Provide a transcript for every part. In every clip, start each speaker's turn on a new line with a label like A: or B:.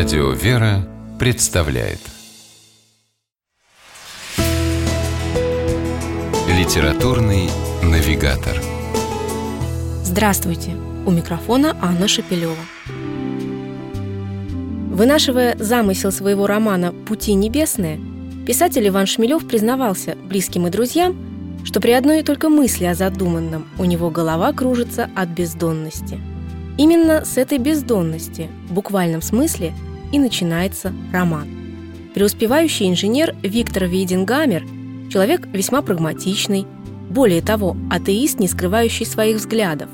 A: Радио «Вера» представляет Литературный навигатор
B: Здравствуйте! У микрофона Анна Шапилева. Вынашивая замысел своего романа «Пути небесные», писатель Иван Шмелев признавался близким и друзьям, что при одной только мысли о задуманном у него голова кружится от бездонности – Именно с этой бездонности, в буквальном смысле, и начинается роман. Преуспевающий инженер Виктор Вейдингамер – человек весьма прагматичный, более того, атеист, не скрывающий своих взглядов,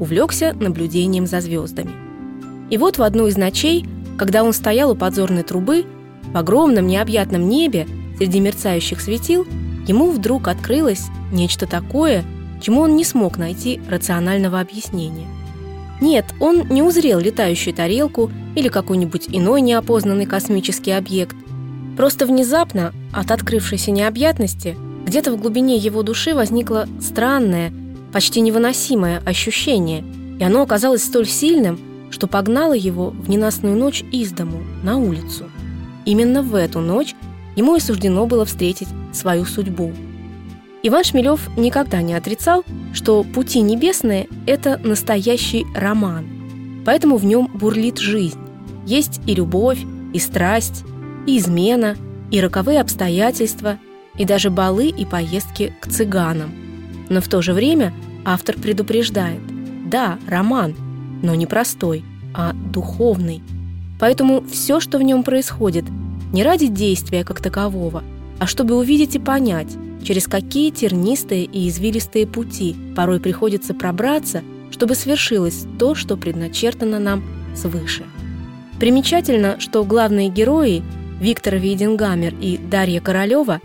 B: увлекся наблюдением за звездами. И вот в одну из ночей, когда он стоял у подзорной трубы, в огромном необъятном небе, среди мерцающих светил, ему вдруг открылось нечто такое, чему он не смог найти рационального объяснения. Нет, он не узрел летающую тарелку или какой-нибудь иной неопознанный космический объект. Просто внезапно, от открывшейся необъятности, где-то в глубине его души возникло странное, почти невыносимое ощущение, и оно оказалось столь сильным, что погнало его в ненастную ночь из дому, на улицу. Именно в эту ночь ему и суждено было встретить свою судьбу – Иван Шмелев никогда не отрицал, что «Пути небесные» — это настоящий роман, поэтому в нем бурлит жизнь. Есть и любовь, и страсть, и измена, и роковые обстоятельства, и даже балы и поездки к цыганам. Но в то же время автор предупреждает – да, роман, но не простой, а духовный. Поэтому все, что в нем происходит, не ради действия как такового, а чтобы увидеть и понять, через какие тернистые и извилистые пути порой приходится пробраться, чтобы свершилось то, что предначертано нам свыше. Примечательно, что главные герои Виктор Вейдингамер и Дарья Королева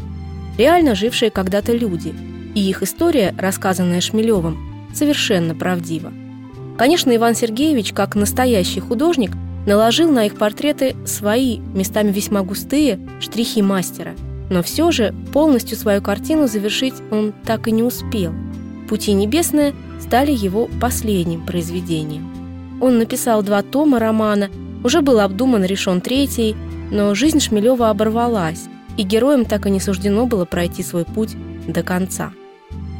B: реально жившие когда-то люди, и их история, рассказанная Шмелевым, совершенно правдива. Конечно, Иван Сергеевич, как настоящий художник, наложил на их портреты свои, местами весьма густые, штрихи мастера – но все же полностью свою картину завершить он так и не успел. «Пути небесные» стали его последним произведением. Он написал два тома романа, уже был обдуман решен третий, но жизнь Шмелева оборвалась, и героям так и не суждено было пройти свой путь до конца.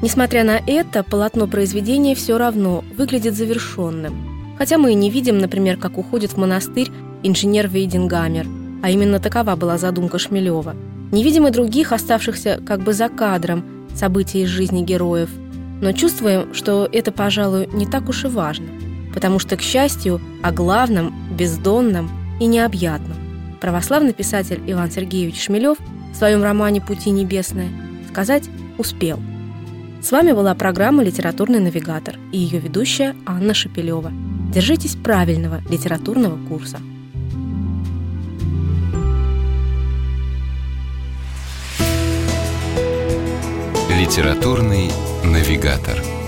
B: Несмотря на это, полотно произведения все равно выглядит завершенным. Хотя мы и не видим, например, как уходит в монастырь инженер Вейдингамер, а именно такова была задумка Шмелева – не видим и других, оставшихся как бы за кадром событий из жизни героев, но чувствуем, что это, пожалуй, не так уж и важно, потому что, к счастью, о главном, бездонном и необъятном православный писатель Иван Сергеевич Шмелев в своем романе «Пути небесные» сказать успел. С вами была программа «Литературный навигатор» и ее ведущая Анна Шапилева. Держитесь правильного литературного курса.
A: Литературный навигатор.